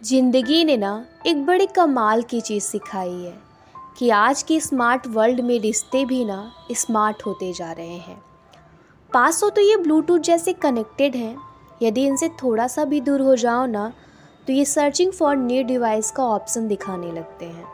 ज़िंदगी ने ना एक बड़ी कमाल की चीज़ सिखाई है कि आज की स्मार्ट वर्ल्ड में रिश्ते भी ना स्मार्ट होते जा रहे हैं। पास हो तो ये ब्लूटूथ जैसे कनेक्टेड हैं। यदि इनसे थोड़ा सा भी दूर हो जाओ ना तो ये सर्चिंग फॉर न्यू डिवाइस का ऑप्शन दिखाने लगते हैं।